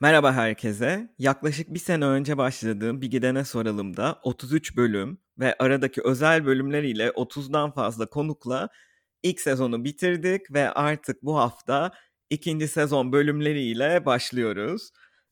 Merhaba herkese. Yaklaşık bir sene önce başladığım Bir Gidene Soralım'da 33 bölüm ve aradaki özel bölümleriyle 30'dan fazla konukla ilk sezonu bitirdik ve artık bu hafta ikinci sezon bölümleriyle başlıyoruz.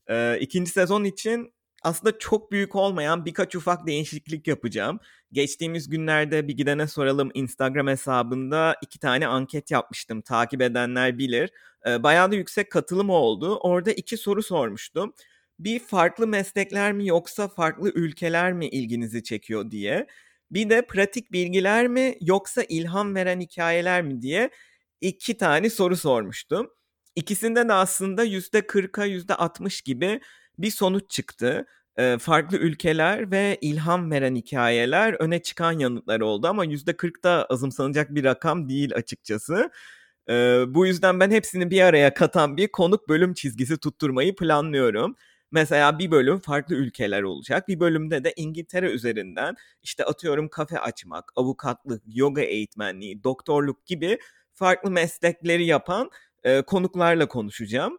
Ee, ikinci sezon için aslında çok büyük olmayan birkaç ufak değişiklik yapacağım. Geçtiğimiz günlerde Bir Gidene Soralım Instagram hesabında iki tane anket yapmıştım. Takip edenler bilir. Ee, bayağı da yüksek katılım oldu. Orada iki soru sormuştum. Bir farklı meslekler mi yoksa farklı ülkeler mi ilginizi çekiyor diye. Bir de pratik bilgiler mi yoksa ilham veren hikayeler mi diye iki tane soru sormuştum. İkisinde de aslında %40'a %60 gibi bir sonuç çıktı. Ee, farklı ülkeler ve ilham veren hikayeler öne çıkan yanıtlar oldu ama %40 da azımsanacak bir rakam değil açıkçası. Ee, bu yüzden ben hepsini bir araya katan bir konuk bölüm çizgisi tutturmayı planlıyorum. Mesela bir bölüm farklı ülkeler olacak. Bir bölümde de İngiltere üzerinden işte atıyorum kafe açmak, avukatlık, yoga eğitmenliği, doktorluk gibi farklı meslekleri yapan e, konuklarla konuşacağım.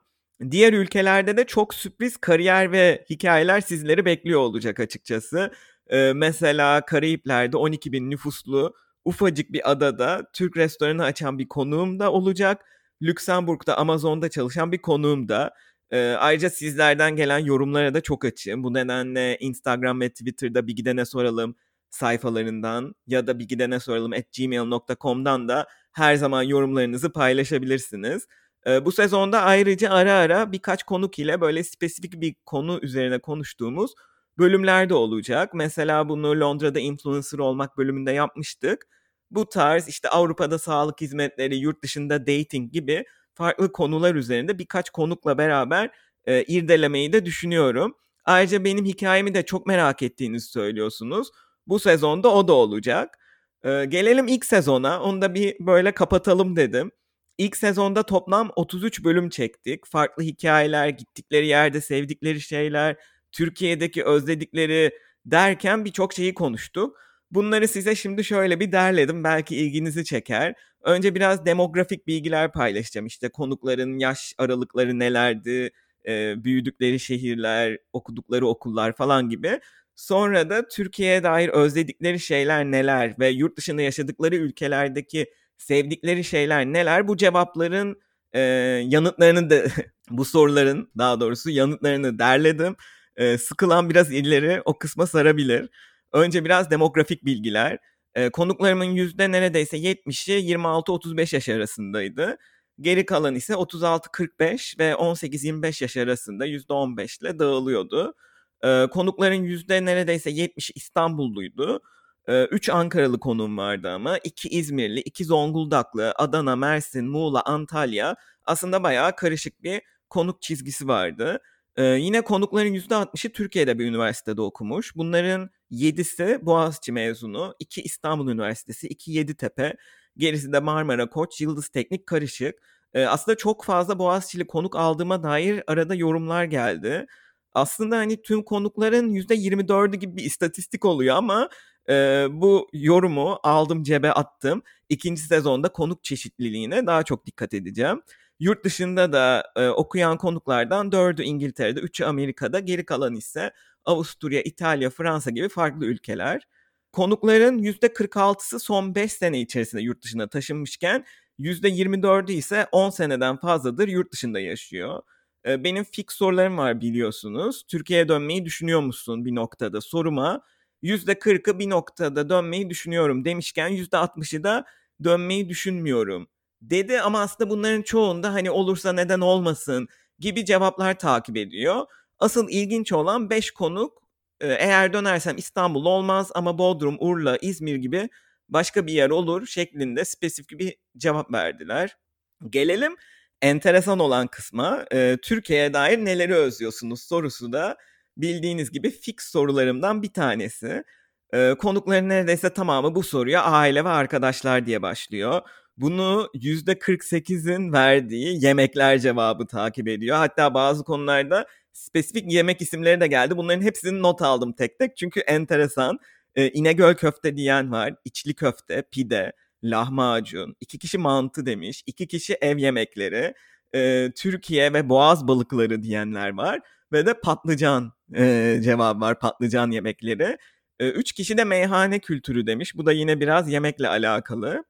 Diğer ülkelerde de çok sürpriz kariyer ve hikayeler sizleri bekliyor olacak açıkçası. Ee, mesela Karayipler'de 12 bin nüfuslu ufacık bir adada Türk restoranı açan bir konuğum da olacak. Lüksemburg'da Amazon'da çalışan bir konuğum da. Ee, ayrıca sizlerden gelen yorumlara da çok açığım. Bu nedenle Instagram ve Twitter'da bir gidene soralım sayfalarından ya da bir gidene soralım at gmail.com'dan da her zaman yorumlarınızı paylaşabilirsiniz. Bu sezonda ayrıca ara ara birkaç konuk ile böyle spesifik bir konu üzerine konuştuğumuz bölümler de olacak. Mesela bunu Londra'da influencer olmak bölümünde yapmıştık. Bu tarz işte Avrupa'da sağlık hizmetleri, yurt dışında dating gibi farklı konular üzerinde birkaç konukla beraber e, irdelemeyi de düşünüyorum. Ayrıca benim hikayemi de çok merak ettiğinizi söylüyorsunuz. Bu sezonda o da olacak. E, gelelim ilk sezona. Onu da bir böyle kapatalım dedim. İlk sezonda toplam 33 bölüm çektik. Farklı hikayeler, gittikleri yerde sevdikleri şeyler, Türkiye'deki özledikleri derken birçok şeyi konuştuk. Bunları size şimdi şöyle bir derledim. Belki ilginizi çeker. Önce biraz demografik bilgiler paylaşacağım. İşte konukların yaş aralıkları nelerdi, e, büyüdükleri şehirler, okudukları okullar falan gibi. Sonra da Türkiye'ye dair özledikleri şeyler neler ve yurt dışında yaşadıkları ülkelerdeki sevdikleri şeyler neler? Bu cevapların e, yanıtlarını da bu soruların daha doğrusu yanıtlarını derledim. E, sıkılan biraz illeri o kısma sarabilir. Önce biraz demografik bilgiler. E, konuklarımın yüzde neredeyse 70'i 26-35 yaş arasındaydı. Geri kalan ise 36-45 ve 18-25 yaş arasında %15 ile dağılıyordu. E, konukların yüzde neredeyse 70 İstanbulluydu. 3 Ankaralı konuğum vardı ama. 2 İzmirli, 2 Zonguldaklı, Adana, Mersin, Muğla, Antalya. Aslında bayağı karışık bir konuk çizgisi vardı. Yine konukların %60'ı Türkiye'de bir üniversitede okumuş. Bunların 7'si Boğaziçi mezunu, 2 İstanbul Üniversitesi, 2 Yeditepe, gerisi de Marmara, Koç, Yıldız Teknik karışık. Aslında çok fazla Boğaziçi'li konuk aldığıma dair arada yorumlar geldi. Aslında hani tüm konukların %24'ü gibi bir istatistik oluyor ama e, bu yorumu aldım cebe attım. İkinci sezonda konuk çeşitliliğine daha çok dikkat edeceğim. Yurt dışında da e, okuyan konuklardan dördü İngiltere'de, üçü Amerika'da, geri kalan ise Avusturya, İtalya, Fransa gibi farklı ülkeler. Konukların %46'sı son 5 sene içerisinde yurt dışına taşınmışken %24'ü ise 10 seneden fazladır yurt dışında yaşıyor. Benim fix sorularım var biliyorsunuz. Türkiye'ye dönmeyi düşünüyor musun bir noktada soruma %40'ı bir noktada dönmeyi düşünüyorum demişken %60'ı da dönmeyi düşünmüyorum dedi ama aslında bunların çoğunda hani olursa neden olmasın gibi cevaplar takip ediyor. Asıl ilginç olan 5 konuk eğer dönersem İstanbul olmaz ama Bodrum, Urla, İzmir gibi başka bir yer olur şeklinde spesifik bir cevap verdiler. Gelelim enteresan olan kısma. Türkiye'ye dair neleri özlüyorsunuz sorusu da bildiğiniz gibi fix sorularımdan bir tanesi. Ee, konukların neredeyse tamamı bu soruya aile ve arkadaşlar diye başlıyor. Bunu %48'in verdiği yemekler cevabı takip ediyor. Hatta bazı konularda spesifik yemek isimleri de geldi. Bunların hepsini not aldım tek tek çünkü enteresan. Ee, İnegöl köfte diyen var, içli köfte, pide, lahmacun, iki kişi mantı demiş, iki kişi ev yemekleri, e, Türkiye ve boğaz balıkları diyenler var. Ve de patlıcan e, cevabı var patlıcan yemekleri. E, üç kişi de meyhane kültürü demiş. Bu da yine biraz yemekle alakalı.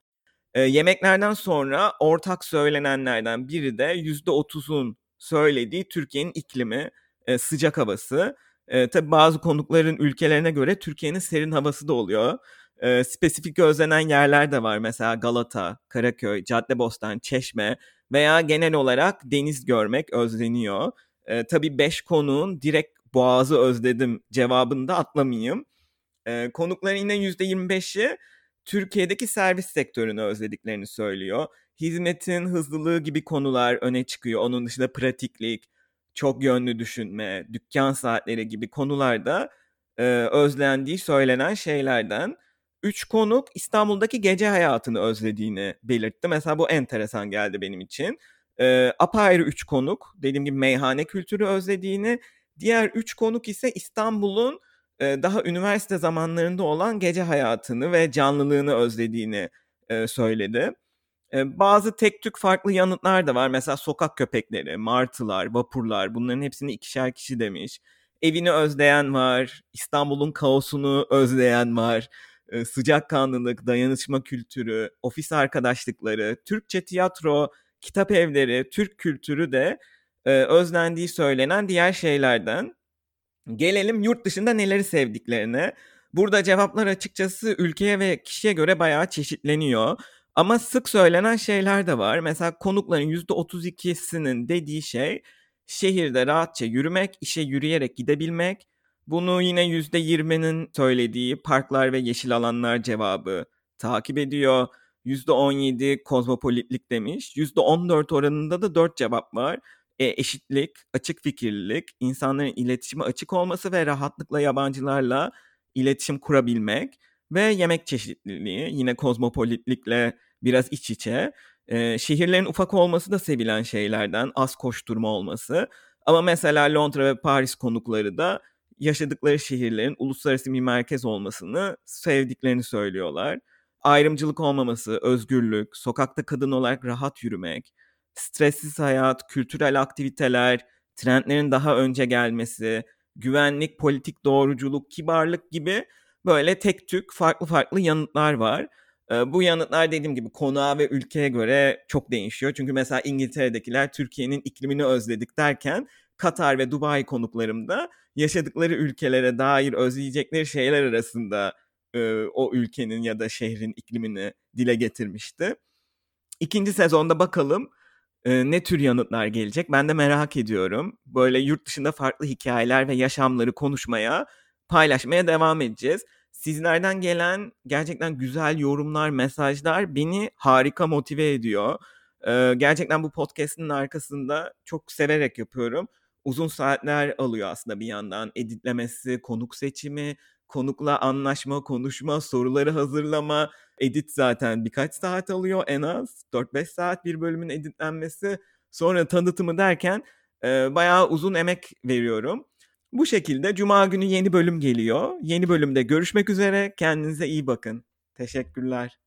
E, yemeklerden sonra ortak söylenenlerden biri de %30'un söylediği Türkiye'nin iklimi, e, sıcak havası. E, tabii bazı konukların ülkelerine göre Türkiye'nin serin havası da oluyor. E, spesifik gözlenen yerler de var. Mesela Galata, Karaköy, Caddebostan, Çeşme veya genel olarak deniz görmek özleniyor. E, tabii 5 konuğun direkt boğazı özledim cevabını da atlamayayım. E, konukların yine %25'i Türkiye'deki servis sektörünü özlediklerini söylüyor. Hizmetin hızlılığı gibi konular öne çıkıyor. Onun dışında pratiklik, çok yönlü düşünme, dükkan saatleri gibi konularda e, özlendiği söylenen şeylerden. Üç konuk İstanbul'daki gece hayatını özlediğini belirtti. Mesela bu enteresan geldi benim için. E, apayrı üç konuk dediğim gibi meyhane kültürü özlediğini. Diğer üç konuk ise İstanbul'un e, daha üniversite zamanlarında olan gece hayatını ve canlılığını özlediğini e, söyledi. E, bazı tek tük farklı yanıtlar da var. Mesela sokak köpekleri, martılar, vapurlar bunların hepsini ikişer kişi demiş. Evini özleyen var, İstanbul'un kaosunu özleyen var. Sıcakkanlılık, dayanışma kültürü, ofis arkadaşlıkları, Türkçe tiyatro, kitap evleri, Türk kültürü de e, özlendiği söylenen diğer şeylerden. Gelelim yurt dışında neleri sevdiklerine. Burada cevaplar açıkçası ülkeye ve kişiye göre bayağı çeşitleniyor. Ama sık söylenen şeyler de var. Mesela konukların %32'sinin dediği şey şehirde rahatça yürümek, işe yürüyerek gidebilmek. Bunu yine %20'nin söylediği parklar ve yeşil alanlar cevabı takip ediyor. %17 kozmopolitlik demiş. %14 oranında da 4 cevap var. E, eşitlik, açık fikirlilik, insanların iletişime açık olması ve rahatlıkla yabancılarla iletişim kurabilmek ve yemek çeşitliliği yine kozmopolitlikle biraz iç içe. E, şehirlerin ufak olması da sevilen şeylerden, az koşturma olması. Ama mesela Londra ve Paris konukları da yaşadıkları şehirlerin uluslararası bir merkez olmasını sevdiklerini söylüyorlar. Ayrımcılık olmaması, özgürlük, sokakta kadın olarak rahat yürümek, stressiz hayat, kültürel aktiviteler, trendlerin daha önce gelmesi, güvenlik, politik doğruculuk, kibarlık gibi böyle tek tük farklı farklı yanıtlar var. Bu yanıtlar dediğim gibi konuğa ve ülkeye göre çok değişiyor. Çünkü mesela İngiltere'dekiler Türkiye'nin iklimini özledik derken Katar ve Dubai konuklarımda yaşadıkları ülkelere dair özleyecekleri şeyler arasında e, o ülkenin ya da şehrin iklimini dile getirmişti. İkinci sezonda bakalım e, ne tür yanıtlar gelecek ben de merak ediyorum. Böyle yurt dışında farklı hikayeler ve yaşamları konuşmaya, paylaşmaya devam edeceğiz. Sizlerden gelen gerçekten güzel yorumlar, mesajlar beni harika motive ediyor. Ee, gerçekten bu podcast'in arkasında çok severek yapıyorum. Uzun saatler alıyor aslında bir yandan editlemesi, konuk seçimi, konukla anlaşma, konuşma, soruları hazırlama, edit zaten birkaç saat alıyor en az. 4-5 saat bir bölümün editlenmesi. Sonra tanıtımı derken e, bayağı uzun emek veriyorum. Bu şekilde Cuma günü yeni bölüm geliyor. Yeni bölümde görüşmek üzere. Kendinize iyi bakın. Teşekkürler.